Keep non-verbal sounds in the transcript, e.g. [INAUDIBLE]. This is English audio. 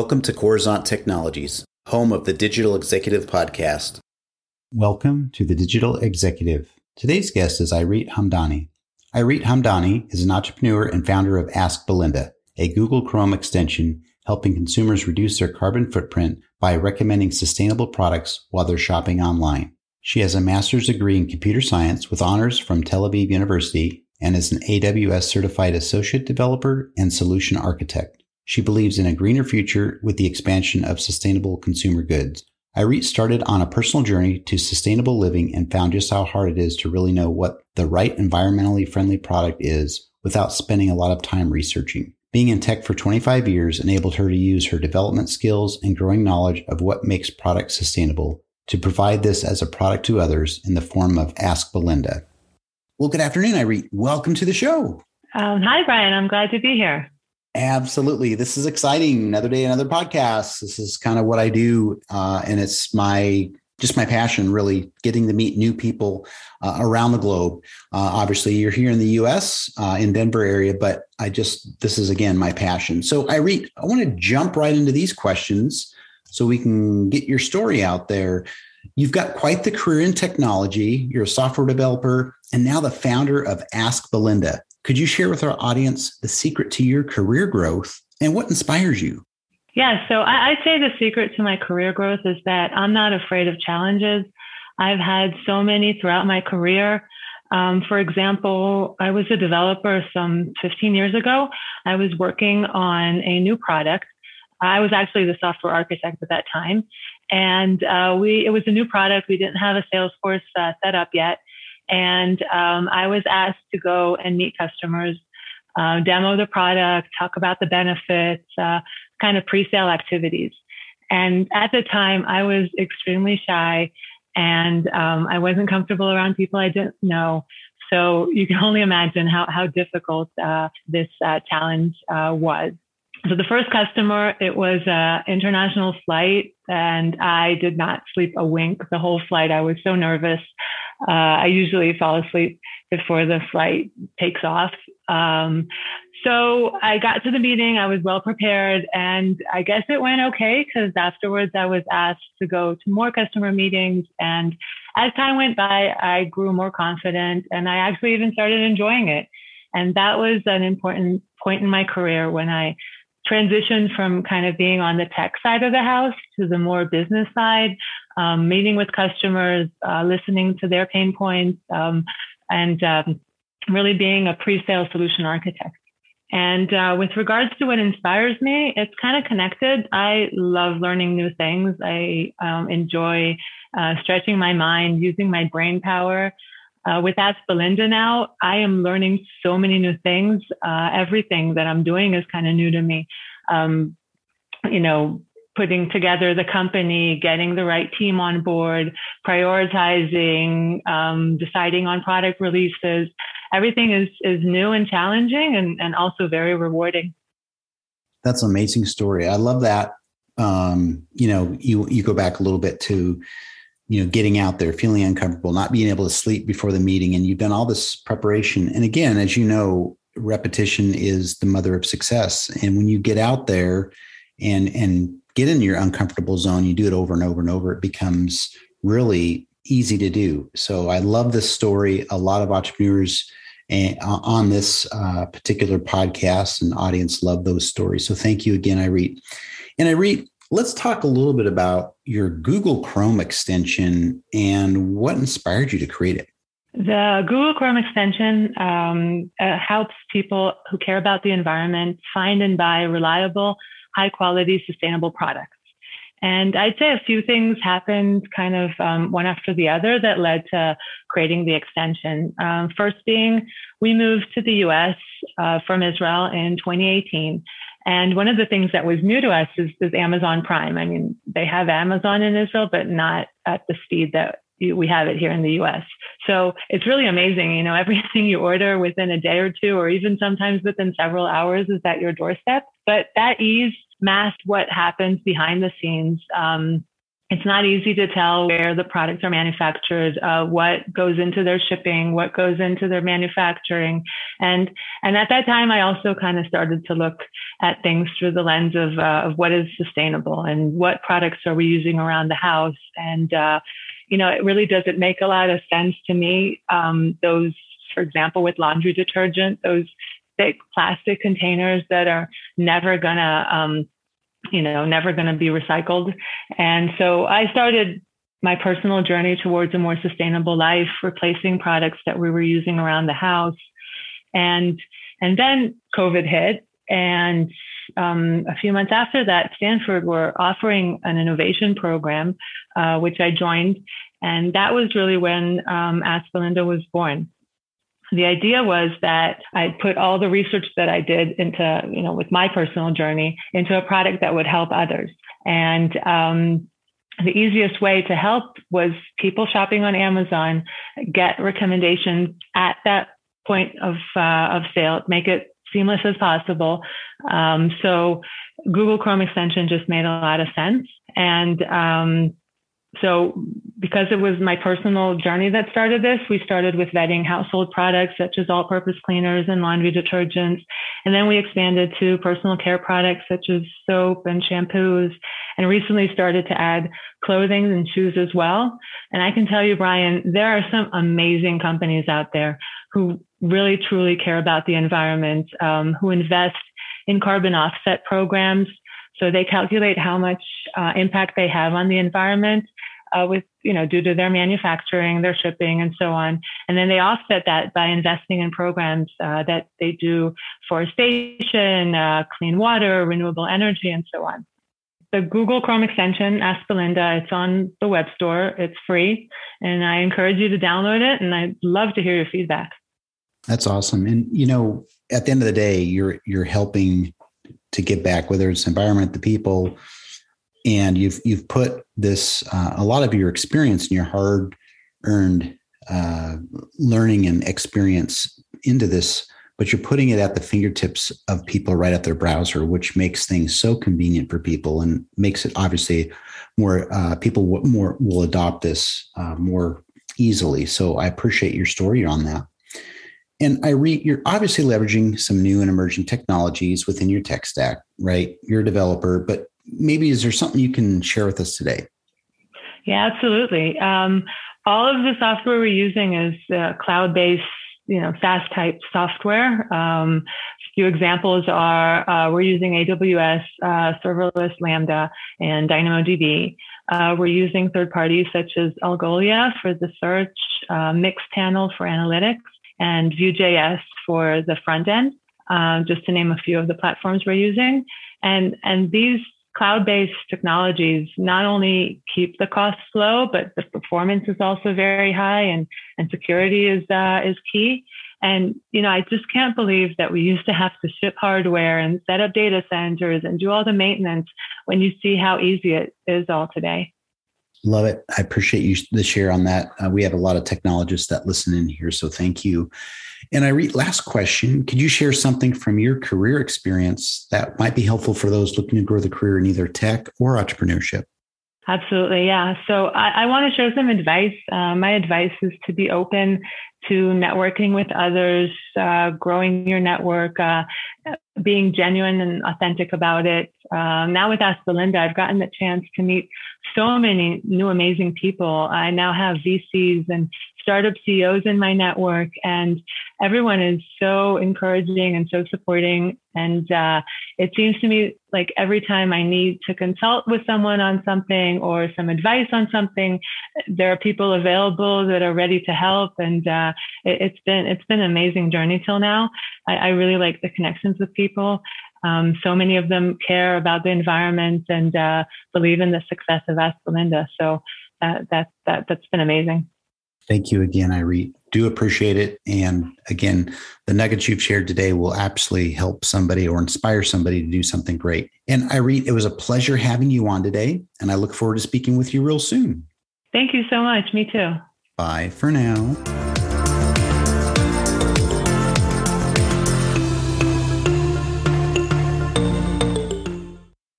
Welcome to Coruzant Technologies, home of the Digital Executive Podcast. Welcome to the Digital Executive. Today's guest is Irete Hamdani. Irete Hamdani is an entrepreneur and founder of askBelynda, a Google Chrome extension helping consumers reduce their carbon footprint by recommending sustainable products while they're shopping online. She has a master's degree in computer science with honors from Tel Aviv University and is an AWS certified associate developer and solution architect. She believes in a greener future with the expansion of sustainable consumer goods. Irete started on a personal journey to sustainable living and found just how hard it is to really know what the right environmentally friendly product is without spending a lot of time researching. Being in tech for 25 years enabled her to use her development skills and growing knowledge of what makes products sustainable to provide this as a product to others in the form of askBelynda. Well, good afternoon, Irete. Welcome to the show. Um, hi, Brian. I'm glad to be here. Absolutely. This is exciting. Another day, another podcast. This is kind of what I do. Uh, and it's my just my passion, really getting to meet new people uh, around the globe. Uh, obviously, you're here in the US, uh, in Denver area, but I just, this is again my passion. So, Irete, I want to jump right into these questions so we can get your story out there. You've got quite the career in technology. You're a software developer and now the founder of askBelynda. Could you share with our audience the secret to your career growth and what inspires you? Yeah, so I, would say the secret to my career growth is that I'm not afraid of challenges. I've had so many throughout my career. Um, for example, I was a developer some 15 years ago. I was working on a new product. I was actually the software architect at that time, and uh, we it was a new product. We didn't have a Salesforce uh, set up yet, and um, I was asked to go and meet customers, uh, demo the product, talk about the benefits, uh, kind of pre-sale activities. And at the time, I was extremely shy and um, I wasn't comfortable around people I didn't know. So you can only imagine how, how difficult uh, this uh, challenge uh, was. So the first customer, it was an international flight, and I did not sleep a wink the whole flight. I was so nervous. Uh, I usually fall asleep before the flight takes off. Um, so I got to the meeting. I was well prepared, and I guess it went okay because afterwards I was asked to go to more customer meetings. And as time went by, I grew more confident, and I actually even started enjoying it. And that was an important point in my career when I transitioned from kind of being on the tech side of the house to the more business side, um, meeting with customers, uh, listening to their pain points, um, and um, really being a pre-sale solution architect. And uh, with regards to what inspires me, it's kind of connected. I love learning new things. I um, enjoy uh, stretching my mind, using my brain power. Uh, with Ask Belinda now, I am learning so many new things. Uh, everything that I'm doing is kind of new to me. Um, you know, putting together the company, getting the right team on board, prioritizing, um, deciding on product releases. Everything is is new and challenging, and and also very rewarding. That's an amazing story. I love that. Um, you know, you you go back a little bit to you know getting out there feeling uncomfortable not being able to sleep before the meeting and you've done all this preparation and again as you know repetition is the mother of success and when you get out there and and get in your uncomfortable zone you do it over and over and over it becomes really easy to do. So i love this story. A lot of entrepreneurs eh, on this uh, particular podcast and audience love those stories. So thank you again Irete and Irete Let's talk a little bit about your Google Chrome extension and what inspired you to create it. The Google Chrome extension um, uh, helps people who care about the environment find and buy reliable, high quality, sustainable products. And I'd say a few things happened kind of um, one after the other that led to creating the extension. Um, first being, we moved to the US uh, from Israel in 2018. And one of the things that was new to us is, is Amazon Prime. I mean, they have Amazon in Israel, but not at the speed that we have it here in the US. So it's really amazing. You know, [LAUGHS] everything you order within a day or two, or even sometimes within several hours, is at your doorstep. But that ease masked what happens behind the scenes. Um, it's not easy to tell where the products are manufactured, uh, what goes into their shipping, what goes into their manufacturing. And and at that time, I also kind of started to look at things through the lens of uh, of what is sustainable and what products are we using around the house. And uh, you know, it really doesn't make a lot of sense to me. Um, those, for example, with laundry detergent, those thick plastic containers that are never gonna um, you know, never to be recycled. And so I started my personal journey towards a more sustainable life, replacing products that we were using around the house. And, and then COVID hit. And um, a few months after that, Stanford were offering an innovation program, uh, which I joined. And that was really when um, askBelynda was born. The idea was that I'd put all the research that I did into, you know, with my personal journey into a product that would help others. And um, the easiest way to help was people shopping on Amazon get recommendations at that point of uh, of sale, make it seamless as possible. Um, so Google Chrome extension just made a lot of sense, and um, so because it was my personal journey that started this, we started with vetting household products such as all purpose cleaners and laundry detergents. And then we expanded to personal care products such as soap and shampoos and recently started to add clothing and shoes as well. And I can tell you, Brian, there are some amazing companies out there who really truly care about the environment, um, who invest in carbon offset programs so they calculate how much uh, impact they have on the environment uh, with, you know, due to their manufacturing, their shipping, and so on. And then they offset that by investing in programs uh, that they do forestation, uh, clean water, renewable energy, and so on. The Google Chrome extension, askBelynda, it's on the web store. It's free, and I encourage you to download it. And I'd love to hear your feedback. That's awesome. And you know, at the end of the day, you're you're helping to give back, whether it's environment, the people, and you've you've put this uh, a lot of your experience and your hard earned uh, learning and experience into this but you're putting it at the fingertips of people right at their browser which makes things so convenient for people and makes it obviously more uh, people w- more will adopt this uh, more easily so i appreciate your story on that and Irete you're obviously leveraging some new and emerging technologies within your tech stack, right? You're a developer, but maybe is there something you can share with us today? Yeah, absolutely. Um, all of the software we're using is uh, cloud-based, you know, SaaS type software. Um, a few examples are uh, we're using AWS uh, Serverless Lambda and DynamoDB. Uh, we're using third parties such as Algolia for the search, uh, Mixpanel for analytics, and Vue.js for the front end. Uh, just to name a few of the platforms we're using, and and these cloud-based technologies not only keep the costs low, but the performance is also very high, and and security is uh, is key. And you know, I just can't believe that we [LAUGHS] used to have to ship hardware and set up data centers and do all the maintenance when you see how easy it is all today. Love it. I appreciate you the share on that. Uh, we have a lot of technologists that listen in here, so thank you. And Irete last question. Could you share something from your career experience that might be helpful for those looking to grow the career in either tech or entrepreneurship? Absolutely, yeah. So I, I want to share some advice. Uh, my advice is to be open to networking with others, uh, growing your network, uh, being genuine and authentic about it. Uh, now with askBelynda, I've gotten the chance to meet so many new amazing people. I now have VCs and startup CEOs in my network, and everyone is so encouraging and so supporting. And uh, it seems to me like every time I need to consult with someone on something or some advice on something, there are people available that are ready to help. And uh, it, has been it's been an amazing journey till now. I, I really like the connections with people. Um, so many of them care about the environment and uh, believe in the success of Ask Belinda. So uh, that, that, that's been amazing. Thank you again, Irene. Do appreciate it. And again, the nuggets you've shared today will absolutely help somebody or inspire somebody to do something great. And Irene, it was a pleasure having you on today. And I look forward to speaking with you real soon. Thank you so much. Me too. Bye for now.